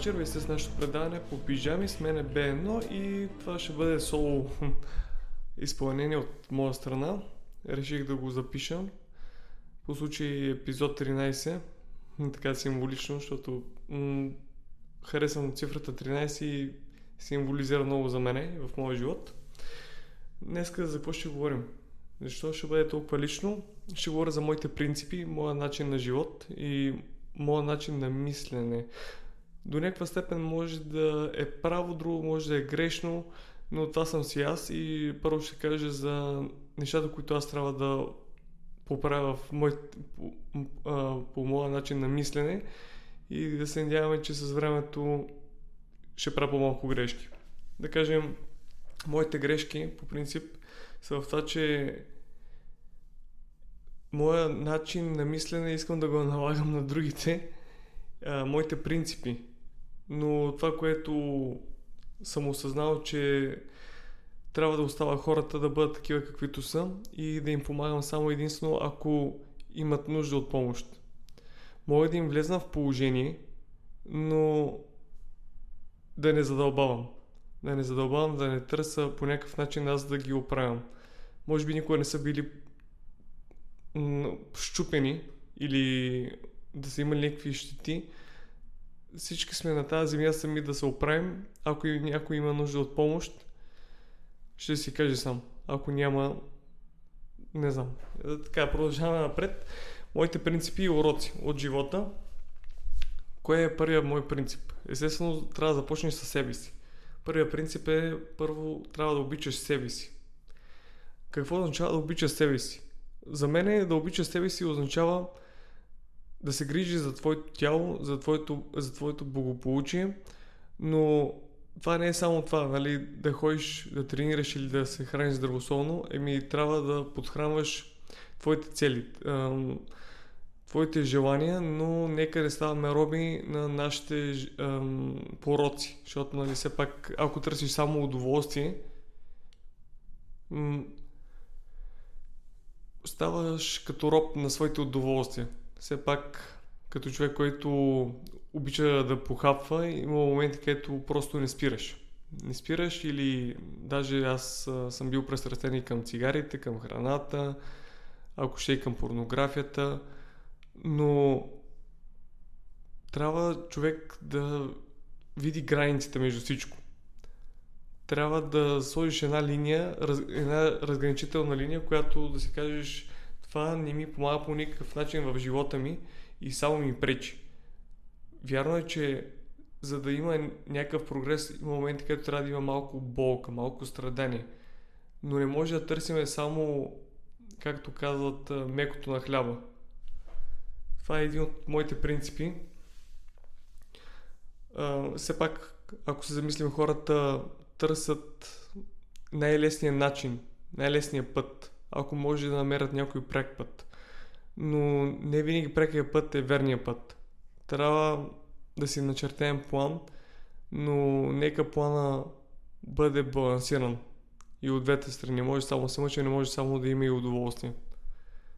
Вечер, с нашето предаване по пижами, с мен е Б1 и това ще бъде соло изпълнение от моя страна. Реших да го запиша по случай епизод 13, така символично, защото м- харесвам цифрата 13 и символизира много за мене в моя живот. Днеска за какво ще говорим? Защо ще бъде толкова лично? Ще говоря за моите принципи, моя начин на живот и моя начин на мислене. До някаква степен може да е право, друго може да е грешно, но това съм си аз и първо ще кажа за нещата, които аз трябва да поправя в мой, по, а, по моя начин на мислене и да се надяваме, че с времето ще правя по-малко грешки. Да кажем, моите грешки по принцип са в това, че моя начин на мислене искам да го налагам на другите, а, моите принципи. Но това, което съм осъзнал, че трябва да остава хората да бъдат такива каквито са и да им помагам само единствено ако имат нужда от помощ. Мога да им влезна в положение, но да не задълбавам. Да не задълбавам, да не търся по някакъв начин аз да ги оправям. Може би никога не са били щупени или да са имали някакви щети. Всички сме на тази земя сами да се оправим. Ако някой има нужда от помощ, ще си каже сам. Ако няма, не знам. Така, продължаваме напред. Моите принципи и уроци от живота. Кое е първият мой принцип? Естествено, трябва да започнеш със себе си. Първият принцип е, първо, трябва да обичаш себе си. Какво означава да обичаш себе си? За мен е да обичаш себе си означава да се грижи за твоето тяло, за твоето, за твоето благополучие, но това не е само това, нали, да ходиш да тренираш или да се храниш здравословно, еми трябва да подхранваш твоите цели, твоите желания, но нека не ставаме роби на нашите пороци, защото нали, все пак, ако търсиш само удоволствие, ставаш като роб на своите удоволствия. Все пак, като човек, който обича да похапва, има моменти, където просто не спираш. Не спираш или даже аз съм бил престрастен и към цигарите, към храната, ако ще и към порнографията, но трябва човек да види границите между всичко. Трябва да сложиш една линия, една разграничителна линия, която да си кажеш това не ми помага по никакъв начин в живота ми и само ми пречи. Вярно е, че за да има някакъв прогрес, има моменти, където трябва да има малко болка, малко страдание. Но не може да търсиме само, както казват, мекото на хляба. Това е един от моите принципи. А, все пак, ако се замислим, хората търсят най-лесния начин, най-лесния път, ако може да намерят някой прек път. Но не винаги прекия път е верния път. Трябва да си начертаем план, но нека плана бъде балансиран и от двете страни. Може само да се не може само да има и удоволствие.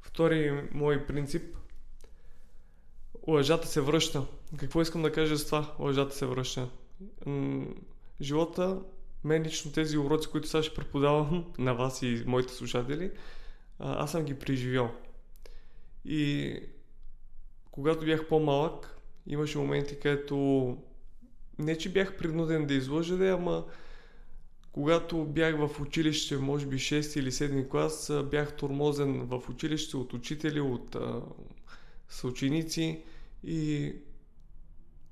Втори мой принцип лъжата се връща. Какво искам да кажа с това? Лъжата се връща. Живота мен лично тези уроци, които сега ще преподавам на вас и моите слушатели, аз съм ги преживял. И когато бях по-малък, имаше моменти, където не, че бях принуден да излъжа, да, ама когато бях в училище, може би 6 или 7 клас, бях тормозен в училище от учители, от съученици и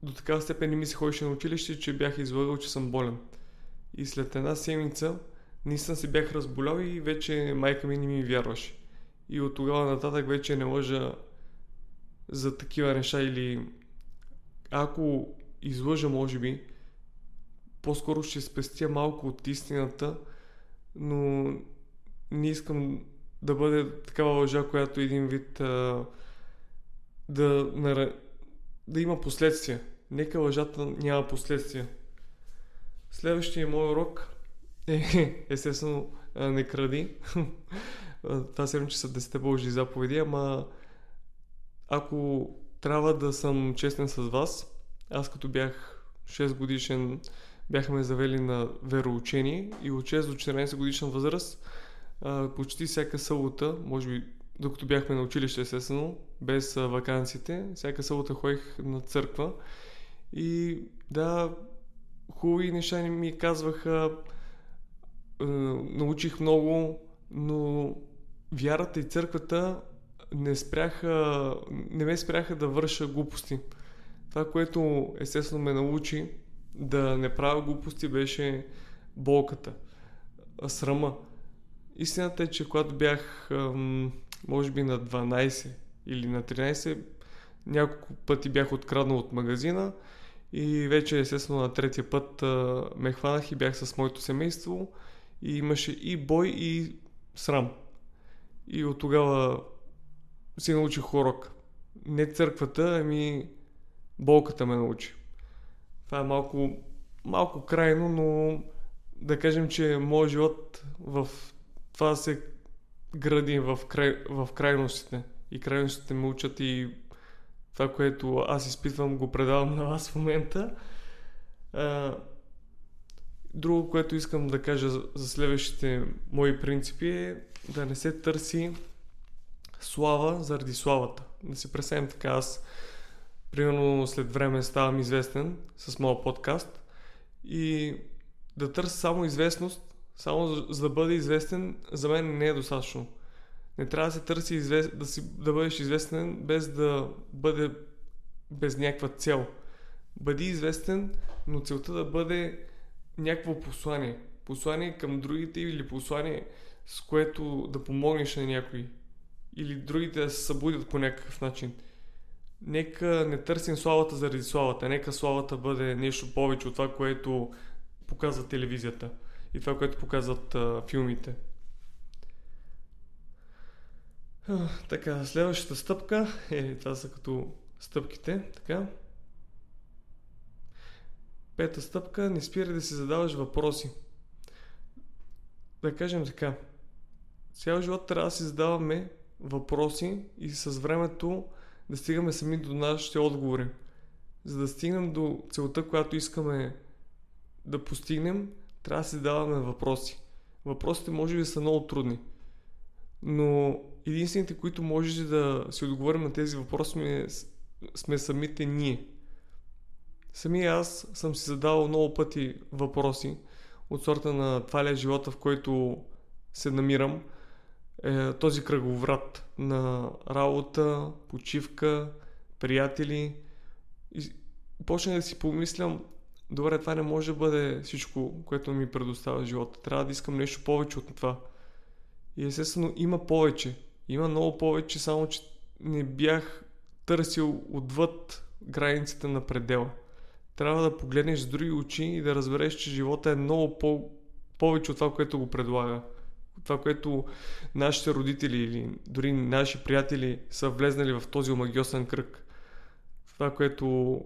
до такава степен не ми се ходеше на училище, че бях излагал, че съм болен. И след една седмица наистина се бях разболял и вече майка ми не ми вярваше. И от тогава нататък вече не лъжа за такива неща или ако излъжа, може би, по-скоро ще спестя малко от истината, но не искам да бъде такава лъжа, която един вид а, да, да има последствия. Нека лъжата няма последствия. Следващия мой урок е, естествено, не кради. Това сигурно, че са 10 Божи заповеди, ама ако трябва да съм честен с вас, аз като бях 6 годишен, бяха ме завели на вероучение и от 6 до 14 годишна възраст почти всяка събота, може би докато бяхме на училище, естествено, без вакансите, всяка събота ходих на църква и да, хубави неща ми казваха, научих много, но вярата и църквата не спряха, не ме спряха да върша глупости. Това, което естествено ме научи да не правя глупости, беше болката, срама. Истината е, че когато бях може би на 12 или на 13, няколко пъти бях откраднал от магазина и вече естествено на третия път ме хванах и бях с моето семейство и имаше и бой и срам. И от тогава си научих урок. Не църквата, ами болката ме научи. Това е малко, малко крайно, но да кажем, че моят живот в това се гради в, край, в крайностите. И крайностите ме учат и това, което аз изпитвам, го предавам на вас в момента. А, друго, което искам да кажа за, следващите мои принципи е да не се търси слава заради славата. Да си представим така, аз примерно след време ставам известен с моят подкаст и да търся само известност, само за, за да бъде известен, за мен не е достатъчно. Не трябва да се търси извест... да, си, да бъдеш известен без да бъде без някаква цел. Бъди известен, но целта да бъде някакво послание. Послание към другите или послание с което да помогнеш на някой. Или другите да се събудят по някакъв начин. Нека не търсим славата заради славата. Нека славата бъде нещо повече от това, което показва телевизията. И това, което показват а, филмите. Така, следващата стъпка е, това са като стъпките, така. Пета стъпка, не спирай да си задаваш въпроси. Да кажем така, цял живот трябва да си задаваме въпроси и с времето да стигаме сами до нашите отговори. За да стигнем до целта, която искаме да постигнем, трябва да си задаваме въпроси. Въпросите може би са много трудни, но единствените, които може да си отговорим на тези въпроси сме, сме самите ние. Сами аз съм си задавал много пъти въпроси от сорта на това ли е живота, в който се намирам, е, този кръговрат на работа, почивка, приятели. И почнах да си помислям, добре, това не може да бъде всичко, което ми предоставя живота. Трябва да искам нещо повече от това. И естествено има повече. Има много повече, само че не бях търсил отвъд границите на предела. Трябва да погледнеш с други очи и да разбереш, че живота е много по- повече от това, което го предлага. Това, което нашите родители или дори наши приятели са влезнали в този омагиосен кръг. Това, което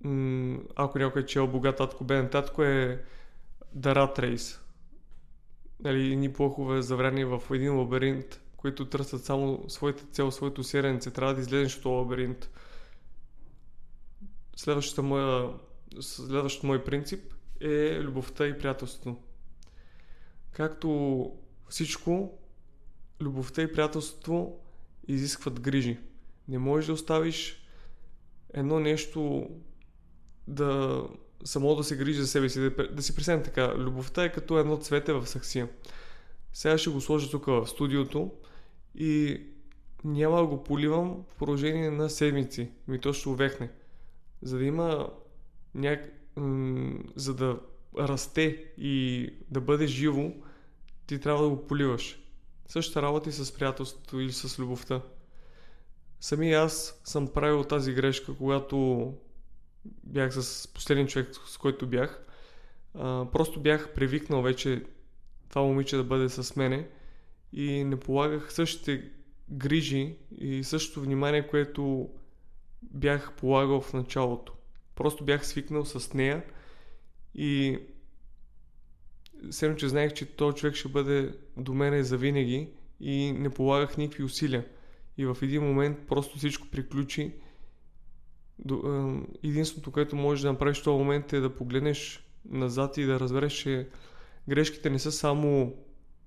м- ако някой е чел богат татко, беден татко е Rat Race. Нали, ни плохове завряни в един лабиринт, които търсят само своята цел, своето сиренце. Трябва да излезеш от този лабиринт. Следващата моя, следващата мой принцип е любовта и приятелството. Както всичко, любовта и приятелството изискват грижи. Не можеш да оставиш едно нещо да само да се грижи за себе си, да, да си представим така. Любовта е като едно цвете в саксия. Сега ще го сложа тук в студиото и няма да го поливам в продължение на седмици. Ми то ще увехне. За да има няк... За да расте и да бъде живо, ти трябва да го поливаш. Същата работа и с приятелството или с любовта. Сами аз съм правил тази грешка, когато бях с последния човек, с който бях. А, просто бях привикнал вече това момиче да бъде с мене и не полагах същите грижи и същото внимание, което бях полагал в началото. Просто бях свикнал с нея и все че знаех, че този човек ще бъде до мене завинаги и не полагах никакви усилия. И в един момент просто всичко приключи единственото, което можеш да направиш в този момент е да погледнеш назад и да разбереш, че грешките не са само,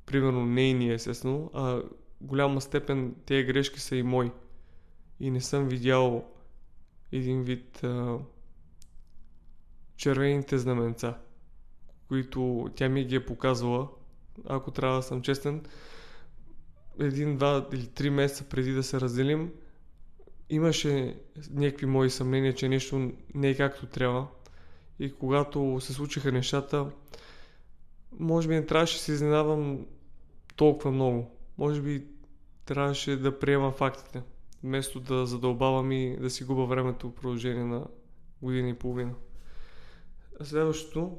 примерно, нейни, естествено, а голяма степен тези грешки са и мои. И не съм видял един вид а, червените знаменца, които тя ми ги е показвала. Ако трябва да съм честен, един, два или три месеца преди да се разделим, имаше някакви мои съмнения, че нещо не е както трябва. И когато се случиха нещата, може би не трябваше да се изненадам толкова много. Може би трябваше да приема фактите, вместо да задълбавам и да си губа времето в продължение на година и половина. Следващото,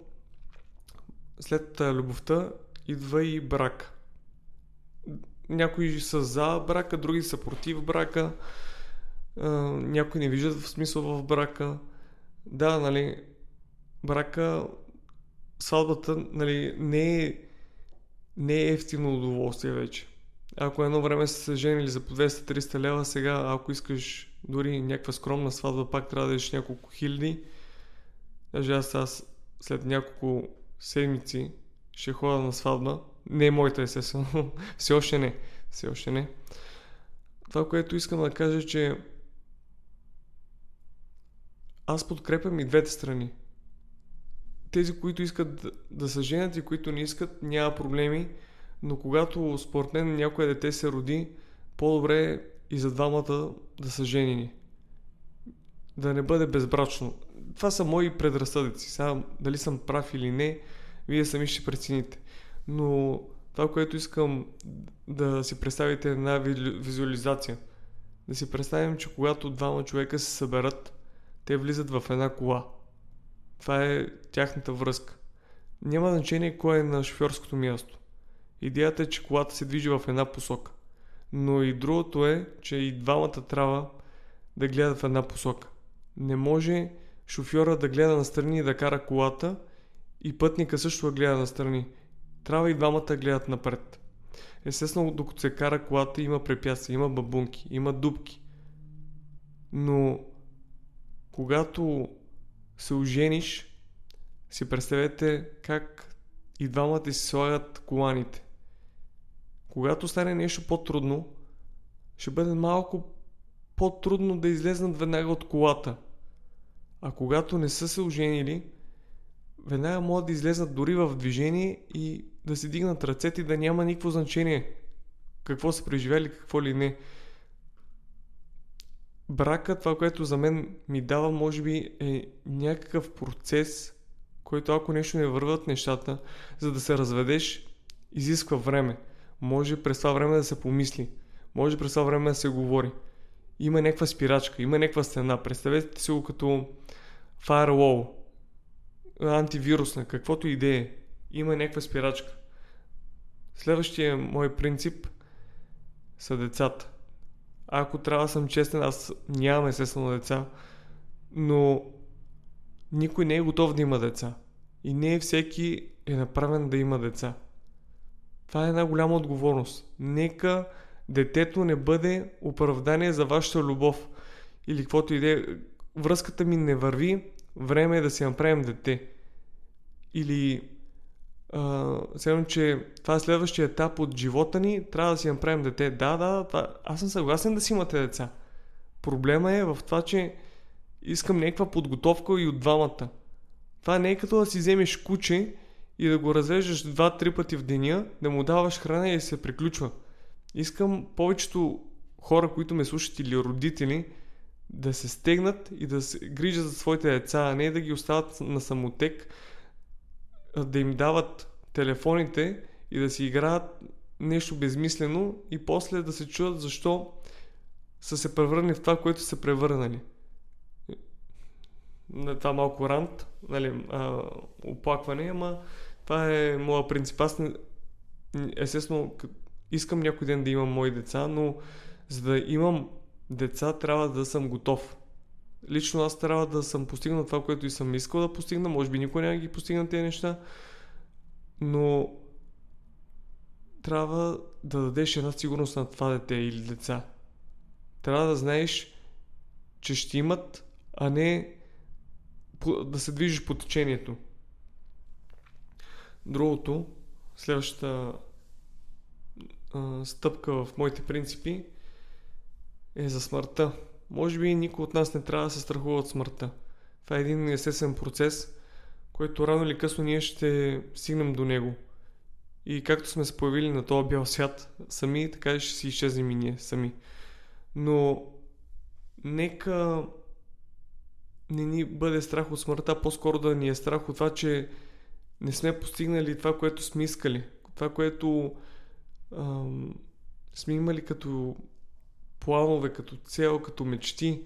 след любовта, идва и брак. Някои са за брака, други са против брака, някои не виждат в смисъл в брака. Да, нали, брака, сватбата, нали, не е, не е ефтино удоволствие вече. Ако едно време са се женили за по 200-300 лева, сега ако искаш дори някаква скромна сватба, пак трябва да еш няколко хиляди. Даже аз, аз след няколко седмици ще ходя на сватба. Не е моята, естествено. Все още не. Все още не. Това, което искам да кажа, че аз подкрепям и двете страни. Тези, които искат да, се женят и които не искат, няма проблеми. Но когато според мен някое дете се роди, по-добре е и за двамата да са женени. Да не бъде безбрачно. Това са мои предразсъдици. Сега дали съм прав или не, вие сами ще прецените. Но това, което искам да си представите е една визуализация. Да си представим, че когато двама човека се съберат, те влизат в една кола. Това е тяхната връзка. Няма значение кой е на шофьорското място. Идеята е, че колата се движи в една посока. Но и другото е, че и двамата трябва да гледат в една посока. Не може шофьора да гледа настрани и да кара колата и пътника също да гледа настрани. Трябва и двамата да гледат напред. Естествено, докато се кара колата има препятствия, има бабунки, има дубки. Но когато се ожениш, си представете как и двамата си слагат коланите. Когато стане нещо по-трудно, ще бъде малко по-трудно да излезнат веднага от колата. А когато не са се оженили, веднага могат да излезнат дори в движение и да си дигнат ръцете и да няма никакво значение какво са преживяли, какво ли не. Брака, това, което за мен ми дава, може би е някакъв процес, който ако нещо не върват нещата, за да се разведеш, изисква време. Може през това време да се помисли. Може през това време да се говори. Има някаква спирачка, има някаква стена. Представете си го като firewall, антивирусна, каквото и е. Има някаква спирачка. Следващия мой принцип са децата. Ако трябва да съм честен, аз нямам естествено деца, но никой не е готов да има деца. И не всеки е направен да има деца. Това е една голяма отговорност. Нека детето не бъде оправдание за вашата любов. Или каквото и да е. Връзката ми не върви, време е да си направим дете. Или Следвам, че това е следващия етап от живота ни, трябва да си направим дете. Да, да, това... аз съм съгласен да си имате деца. Проблема е в това, че искам някаква подготовка и от двамата. Това не е като да си вземеш куче и да го развеждаш два-три пъти в деня, да му даваш храна и се приключва. Искам повечето хора, които ме слушат или родители, да се стегнат и да се грижат за своите деца, а не да ги остават на самотек, да им дават телефоните и да си играят нещо безмислено и после да се чуят защо са се превърнали в това, което са превърнали. Това малко рант, нали, а, оплакване, ама това е моя принцип. Аз не, естествено искам някой ден да имам мои деца, но за да имам деца трябва да съм готов. Лично аз трябва да съм постигнал това, което и съм искал да постигна. Може би никой няма ги постигна тези неща, но трябва да дадеш една сигурност на това дете или деца. Трябва да знаеш, че ще имат а не да се движиш по течението. Другото, следващата а, стъпка в моите принципи е за смъртта. Може би никой от нас не трябва да се страхува от смъртта. Това е един естествен процес, който рано или късно ние ще стигнем до него. И както сме се появили на този бял свят сами, така ще си изчезнем и ние сами. Но нека не ни бъде страх от смъртта, по-скоро да ни е страх от това, че не сме постигнали това, което сме искали. Това, което ам, сме имали като планове, като цел, като мечти.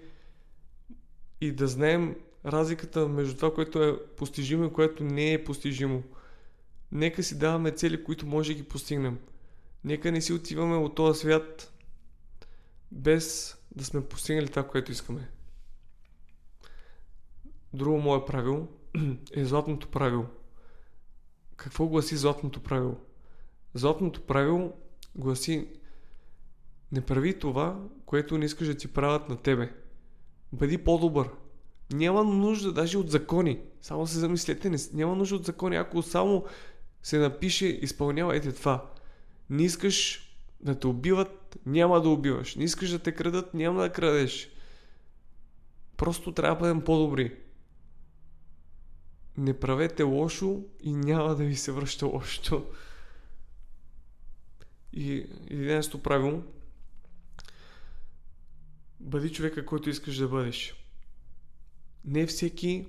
И да знаем разликата между това, което е постижимо и което не е постижимо. Нека си даваме цели, които може да ги постигнем. Нека не си отиваме от този свят без да сме постигнали това, което искаме. Друго мое правило е златното правило. Какво гласи златното правило? Златното правило гласи не прави това, което не искаш да ти правят на тебе. Бъди по-добър. Няма нужда даже от закони. Само се замислете, няма нужда от закони. Ако само се напише, изпълнявайте това. Не искаш да те убиват, няма да убиваш. Не искаш да те крадат, няма да крадеш. Просто трябва да бъдем по-добри. Не правете лошо и няма да ви се връща лошото. И единственото правило бъди човека, който искаш да бъдеш. Не всеки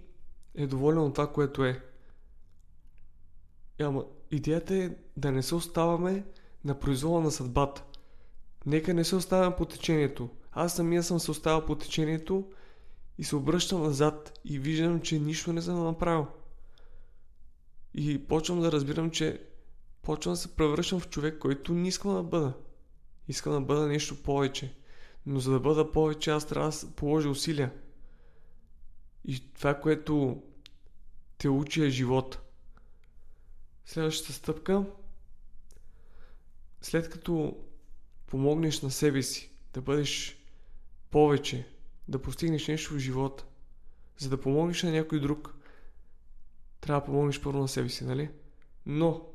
е доволен от това, което е. Ама, идеята е да не се оставаме на произвола на съдбата. Нека не се оставяме по течението. Аз самия съм се оставил по течението и се обръщам назад и виждам, че нищо не съм направил. И почвам да разбирам, че почвам да се превръщам в човек, който не искам да бъда. Искам да бъда нещо повече. Но за да бъда повече, аз трябва да положа усилия. И това, което те учи е живот. Следващата стъпка след като помогнеш на себе си да бъдеш повече, да постигнеш нещо в живота, за да помогнеш на някой друг, трябва да помогнеш първо на себе си, нали? Но,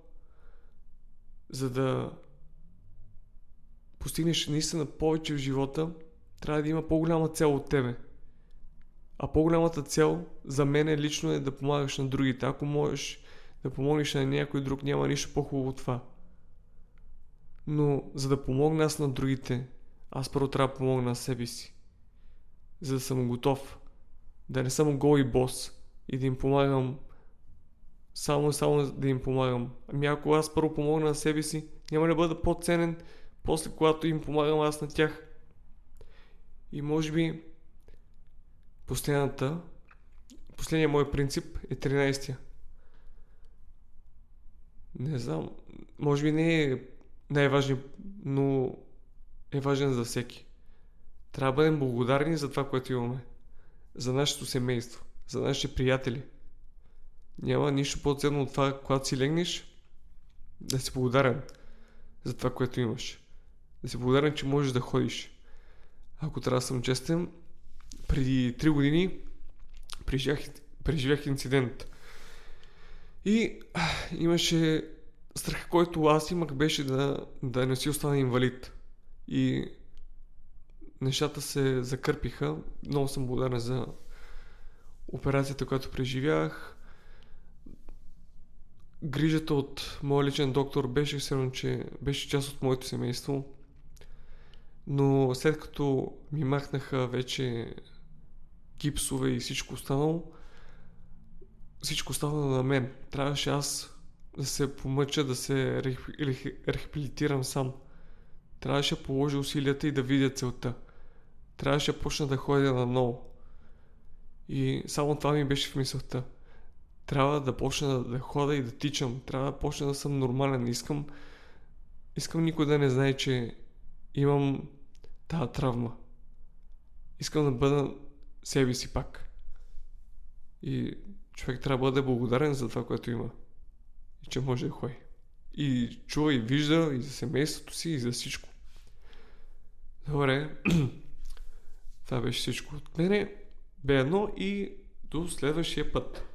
за да постигнеш наистина повече в живота, трябва да има по-голяма цел от тебе. А по-голямата цел за мен лично е да помагаш на другите. Ако можеш да помогнеш на някой друг, няма нищо по-хубаво от това. Но за да помогна аз на другите, аз първо трябва да помогна на себе си. За да съм готов. Да не съм гол и бос. И да им помагам само и само да им помагам. Ами ако аз първо помогна на себе си, няма да бъда по-ценен, после когато им помагам аз на тях. И може би последната, последният мой принцип е 13-я. Не знам, може би не е най-важният, но е важен за всеки. Трябва да бъдем благодарни за това, което имаме. За нашето семейство, за нашите приятели. Няма нищо по-ценно от това, когато си легнеш, да си благодарен за това, което имаш. Да си благодарен, че можеш да ходиш. Ако трябва да съм честен, преди 3 години преживях, преживях инцидент. И имаше страха, който аз имах беше да, да не си остана инвалид. И нещата се закърпиха. Много съм благодарен за операцията, която преживях. Грижата от моя личен доктор беше все че беше част от моето семейство. Но след като ми махнаха вече гипсове и всичко останало, всичко стана на мен. Трябваше аз да се помъча да се рехабилитирам сам. Трябваше да положа усилията и да видя целта. Трябваше да почна да ходя на ново. И само това ми беше в мисълта. Трябва да почна да, да хода и да тичам. Трябва да почна да съм нормален. Искам, искам никой да не знае, че имам тази травма. Искам да бъда себе си пак. И човек трябва да бъде благодарен за това, което има и че може да ходи. И чува и вижда и за семейството си, и за всичко. Добре. Това беше всичко от мене. Бе едно и до следващия път.